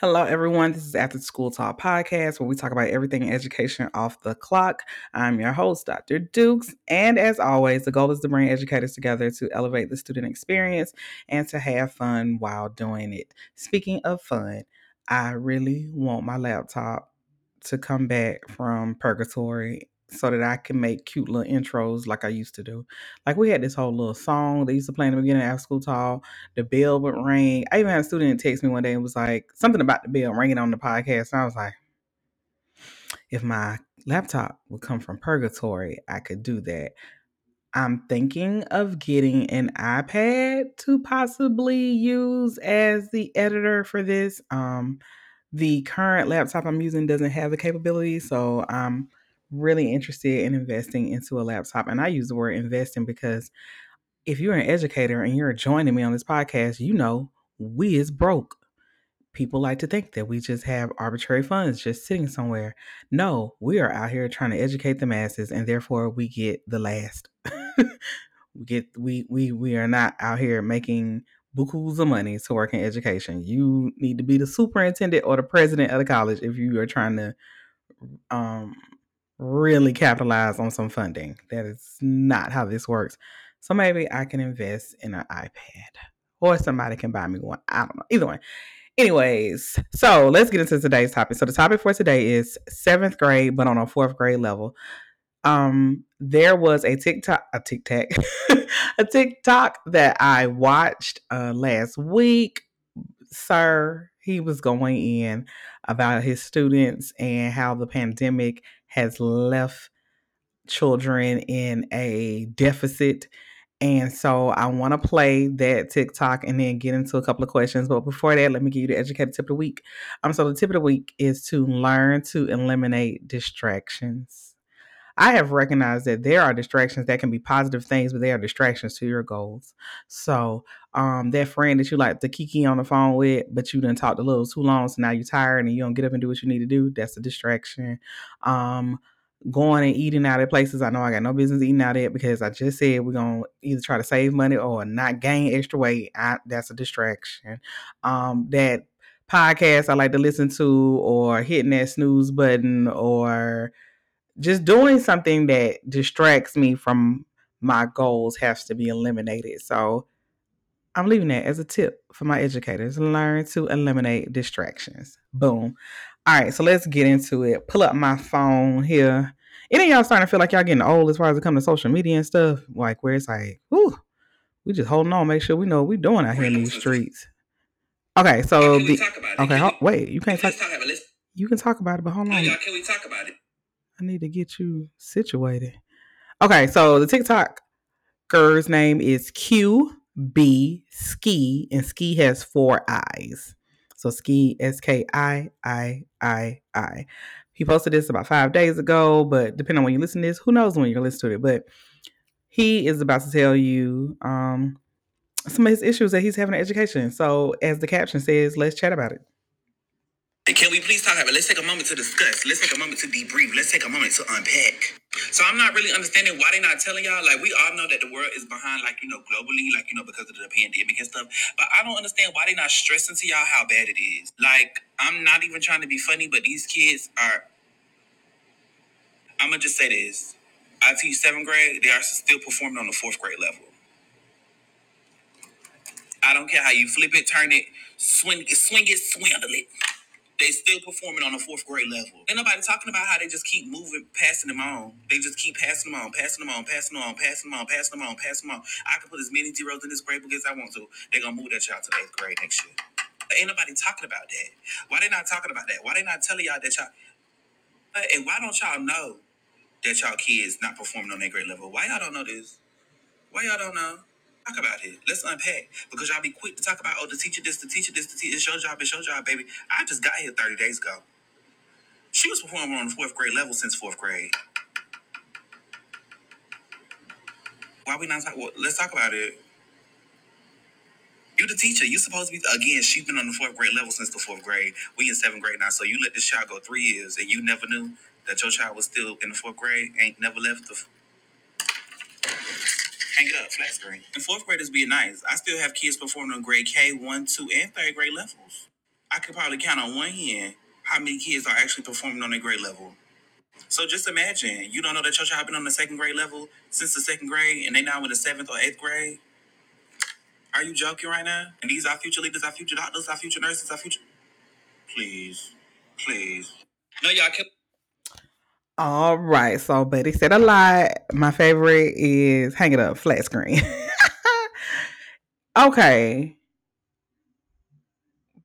Hello, everyone. This is After School Talk Podcast, where we talk about everything education off the clock. I'm your host, Dr. Dukes. And as always, the goal is to bring educators together to elevate the student experience and to have fun while doing it. Speaking of fun, I really want my laptop to come back from purgatory so that I can make cute little intros like I used to do. Like we had this whole little song they used to play in the beginning of school talk. The bell would ring. I even had a student text me one day and was like something about the bell ringing on the podcast. And I was like, if my laptop would come from purgatory, I could do that. I'm thinking of getting an iPad to possibly use as the editor for this. Um, the current laptop I'm using doesn't have the capability, so I'm really interested in investing into a laptop. And I use the word investing because if you're an educator and you're joining me on this podcast, you know we is broke. People like to think that we just have arbitrary funds just sitting somewhere. No, we are out here trying to educate the masses, and therefore we get the last. we get we we we are not out here making bukus of money to work in education. You need to be the superintendent or the president of the college if you are trying to um, really capitalize on some funding. That is not how this works. So maybe I can invest in an iPad or somebody can buy me one. I don't know. Either one. Anyways, so let's get into today's topic. So the topic for today is seventh grade, but on a fourth grade level. Um, there was a TikTok, a TikTok, a TikTok that I watched uh, last week. Sir, he was going in about his students and how the pandemic has left children in a deficit and so I want to play that TikTok and then get into a couple of questions. But before that, let me give you the educated tip of the week. Um, so the tip of the week is to learn to eliminate distractions. I have recognized that there are distractions that can be positive things, but they are distractions to your goals. So, um, that friend that you like to kiki on the phone with, but you didn't talk a little too long, so now you're tired and you don't get up and do what you need to do. That's a distraction. Um, going and eating out at places I know I got no business eating out at because I just said we're gonna either try to save money or not gain extra weight. I, that's a distraction. Um, that podcast I like to listen to, or hitting that snooze button, or just doing something that distracts me from my goals has to be eliminated. So I'm leaving that as a tip for my educators. Learn to eliminate distractions. Boom. All right, so let's get into it. Pull up my phone here. Any of y'all starting to feel like y'all getting old as far as it comes to social media and stuff? Like where it's like, whew, we just holding on, make sure we know what we doing out here in these streets. Okay, so the talk about it? okay, ho- wait, you can't talk. talk about it. Let's, You can talk about it, but hold no, on. y'all, can we talk about it? I need to get you situated. Okay, so the TikTok girl's name is QB Ski, and Ski has four eyes. So Ski S K I I I I. He posted this about five days ago, but depending on when you listen to this, who knows when you're listening to it. But he is about to tell you um, some of his issues that he's having in education. So, as the caption says, let's chat about it. Can we please talk about? Let's take a moment to discuss. Let's take a moment to debrief. Let's take a moment to unpack. So I'm not really understanding why they're not telling y'all. Like we all know that the world is behind, like you know, globally, like you know, because of the pandemic and stuff. But I don't understand why they're not stressing to y'all how bad it is. Like I'm not even trying to be funny, but these kids are. I'm gonna just say this. I teach seventh grade. They are still performing on the fourth grade level. I don't care how you flip it, turn it, swing swing it, swindle it. They still performing on a fourth grade level. Ain't nobody talking about how they just keep moving, passing them on. They just keep passing them on, passing them on, passing them on, passing them on, passing them on, passing them on. I can put as many zeros in this grade book as I want to. They're gonna move that child to eighth grade next year. Ain't nobody talking about that. Why they not talking about that? Why they not telling y'all that y'all and why don't y'all know that y'all kids not performing on their grade level? Why y'all don't know this? Why y'all don't know? Talk about it. Let's unpack. Because y'all be quick to talk about, oh, the teacher this, the teacher this, the teacher, it's your job, it's your job, baby. I just got here 30 days ago. She was performing on the fourth grade level since fourth grade. Why we not talk? Well, let's talk about it. You the teacher. You supposed to be again. She's been on the fourth grade level since the fourth grade. We in seventh grade now. So you let this child go three years, and you never knew that your child was still in the fourth grade. Ain't never left the. Hang it up, flat screen. And fourth graders being nice. I still have kids performing on grade K, one, two, and third grade levels. I could probably count on one hand how many kids are actually performing on a grade level. So just imagine, you don't know that your child been on the second grade level since the second grade, and they now in the seventh or eighth grade. Are you joking right now? And these are future leaders, our future doctors, our future nurses, our future. Please, please. No, y'all can. All right, so Betty said a lot. My favorite is hang it up, flat screen. okay,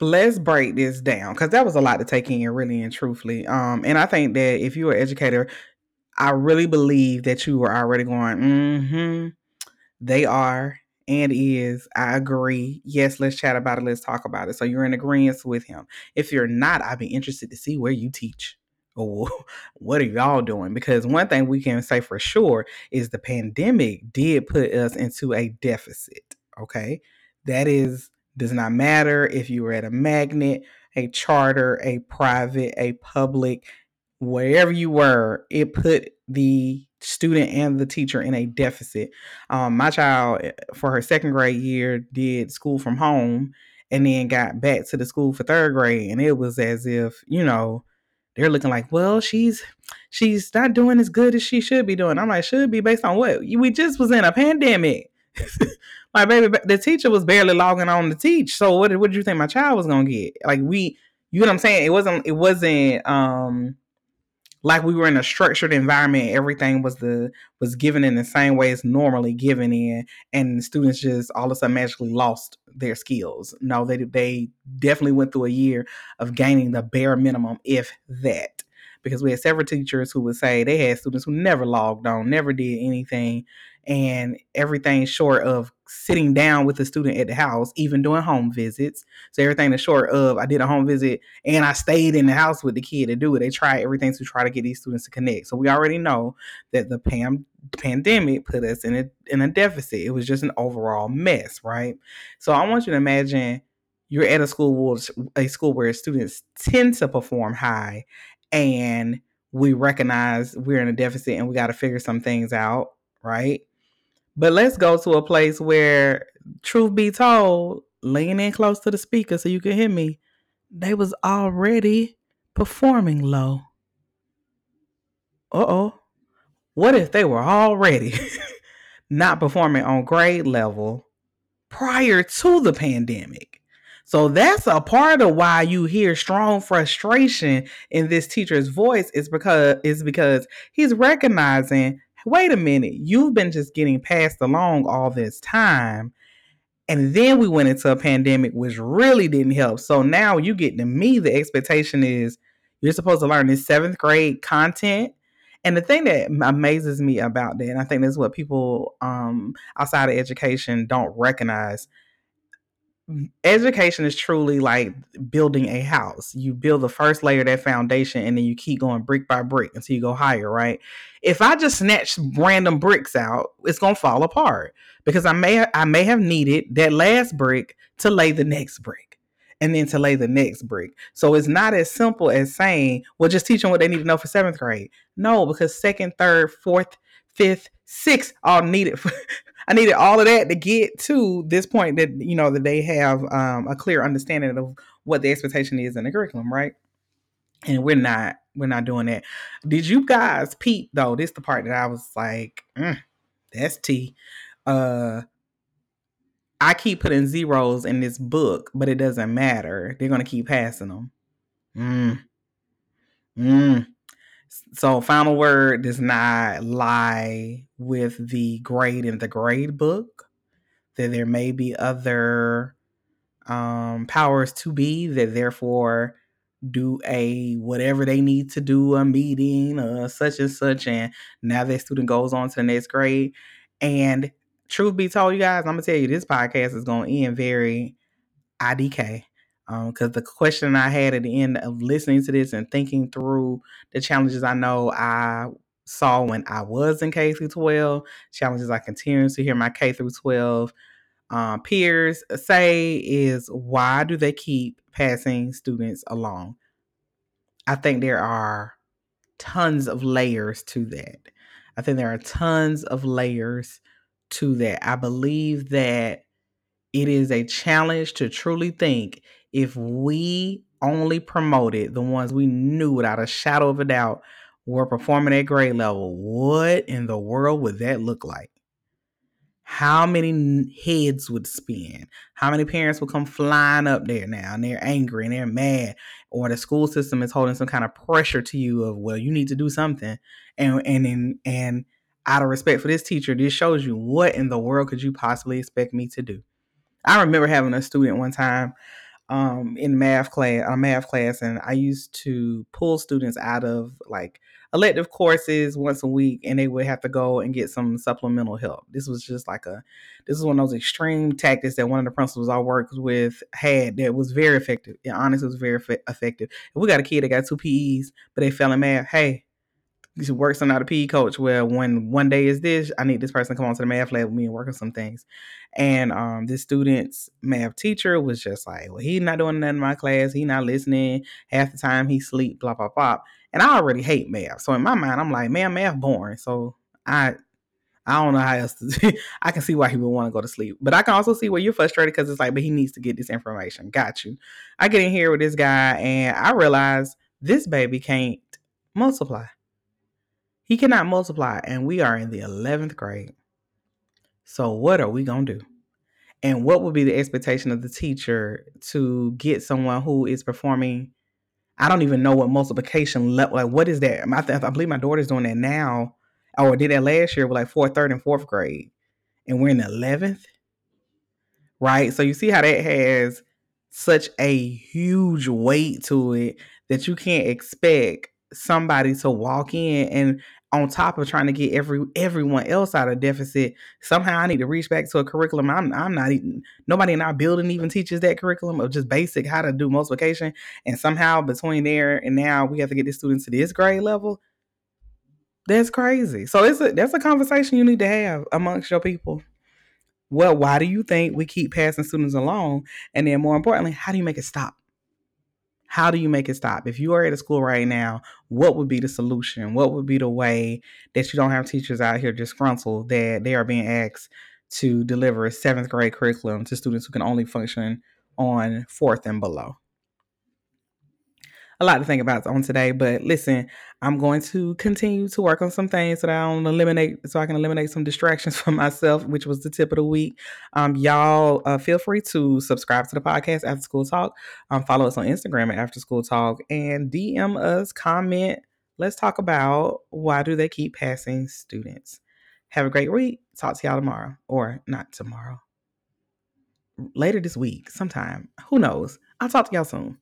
let's break this down because that was a lot to take in, really and truthfully. Um, and I think that if you're an educator, I really believe that you were already going, mm-hmm, they are and is. I agree. Yes, let's chat about it. Let's talk about it. So you're in agreement with him. If you're not, I'd be interested to see where you teach. Or what are y'all doing? Because one thing we can say for sure is the pandemic did put us into a deficit. Okay. That is does not matter if you were at a magnet, a charter, a private, a public, wherever you were, it put the student and the teacher in a deficit. Um, my child, eh, for her second grade year, did school from home and then got back to the school for third grade. And it was as if, you know, they're looking like, well, she's she's not doing as good as she should be doing. I'm like, should be based on what? We just was in a pandemic. my baby, the teacher was barely logging on to teach. So what, what did you think my child was gonna get? Like we, you know what I'm saying? It wasn't, it wasn't, um, like we were in a structured environment everything was the was given in the same way as normally given in and students just all of a sudden magically lost their skills. No they they definitely went through a year of gaining the bare minimum if that. Because we had several teachers who would say they had students who never logged on never did anything and everything short of sitting down with the student at the house, even doing home visits. So everything is short of I did a home visit and I stayed in the house with the kid to do it. They try everything to try to get these students to connect. So we already know that the PAM pandemic put us in a in a deficit. It was just an overall mess, right? So I want you to imagine you're at a school a school where students tend to perform high and we recognize we're in a deficit and we got to figure some things out, right? But let's go to a place where, truth be told, lean in close to the speaker so you can hear me. They was already performing low. Uh oh. What if they were already not performing on grade level prior to the pandemic? So that's a part of why you hear strong frustration in this teacher's voice is because is because he's recognizing wait a minute, you've been just getting passed along all this time. And then we went into a pandemic, which really didn't help. So now you get to me, the expectation is you're supposed to learn this seventh grade content. And the thing that amazes me about that, and I think that's what people um, outside of education don't recognize, education is truly like building a house. You build the first layer, that foundation, and then you keep going brick by brick until you go higher, right? If I just snatch random bricks out, it's gonna fall apart because I may I may have needed that last brick to lay the next brick and then to lay the next brick. So it's not as simple as saying, well, just teach them what they need to know for seventh grade. No, because second, third, fourth, fifth, sixth all needed for I needed all of that to get to this point that you know that they have um, a clear understanding of what the expectation is in the curriculum, right? And we're not we're not doing that. Did you guys peep though? This the part that I was like, mm, that's T. Uh, I keep putting zeros in this book, but it doesn't matter. They're gonna keep passing them. Mm. Mm. So, final word does not lie with the grade in the grade book. That there may be other um, powers to be that therefore do a whatever they need to do a meeting uh, such and such and now that student goes on to the next grade and truth be told you guys i'm gonna tell you this podcast is gonna end very idk because um, the question I had at the end of listening to this and thinking through the challenges I know I saw when I was in K through 12, challenges I continue to hear my K through 12 um, peers say is why do they keep passing students along? I think there are tons of layers to that. I think there are tons of layers to that. I believe that it is a challenge to truly think if we only promoted the ones we knew without a shadow of a doubt were performing at grade level, what in the world would that look like? How many heads would spin? How many parents would come flying up there now and they're angry and they're mad, or the school system is holding some kind of pressure to you of, well, you need to do something, and and and, and out of respect for this teacher, this shows you what in the world could you possibly expect me to do? I remember having a student one time um, in math class, a math class, and I used to pull students out of like elective courses once a week, and they would have to go and get some supplemental help. This was just like a, this is one of those extreme tactics that one of the principals I worked with had that was very effective. It honestly was very effective. If we got a kid that got two PEs, but they fell in math, hey, you should work something out a PE coach where when one day is this, I need this person to come on to the math lab with me and work on some things. And um, this student's math teacher was just like, well, he's not doing nothing in my class. He's not listening. Half the time he sleep, blah, blah, blah. And I already hate math. So in my mind, I'm like, man, math boring. So I I don't know how else to I can see why he would want to go to sleep. But I can also see where you're frustrated because it's like, but he needs to get this information. Got you. I get in here with this guy and I realize this baby can't multiply. He cannot multiply, and we are in the 11th grade. So, what are we going to do? And what would be the expectation of the teacher to get someone who is performing? I don't even know what multiplication level, like, what is that? I, I believe my daughter's doing that now, or did that last year with like fourth, third, and fourth grade. And we're in the 11th, right? So, you see how that has such a huge weight to it that you can't expect somebody to walk in and on top of trying to get every everyone else out of deficit, somehow I need to reach back to a curriculum. I'm I'm not even nobody in our building even teaches that curriculum of just basic how to do multiplication. And somehow between there and now we have to get the students to this grade level. That's crazy. So it's a that's a conversation you need to have amongst your people. Well, why do you think we keep passing students along? And then more importantly, how do you make it stop? How do you make it stop? If you are at a school right now, what would be the solution? What would be the way that you don't have teachers out here disgruntled that they are being asked to deliver a seventh grade curriculum to students who can only function on fourth and below? A lot to think about on today. But listen, I'm going to continue to work on some things that I don't eliminate, so I can eliminate some distractions for myself, which was the tip of the week. Um, y'all uh, feel free to subscribe to the podcast After School Talk. Um, follow us on Instagram at After School Talk and DM us, comment. Let's talk about why do they keep passing students. Have a great week. Talk to y'all tomorrow, or not tomorrow. Later this week, sometime. Who knows? I'll talk to y'all soon.